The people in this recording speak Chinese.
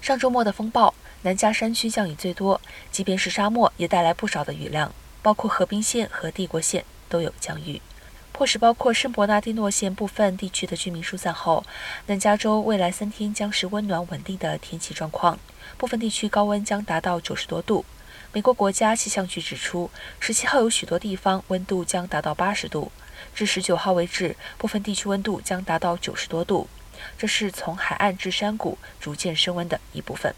上周末的风暴，南加山区降雨最多，即便是沙漠也带来不少的雨量，包括河滨县和帝国县都有降雨，迫使包括圣伯纳蒂诺县部分地区的居民疏散后，南加州未来三天将是温暖稳定的天气状况，部分地区高温将达到九十多度。美国国家气象局指出，十七号有许多地方温度将达到八十度，至十九号为止，部分地区温度将达到九十多度。这是从海岸至山谷逐渐升温的一部分。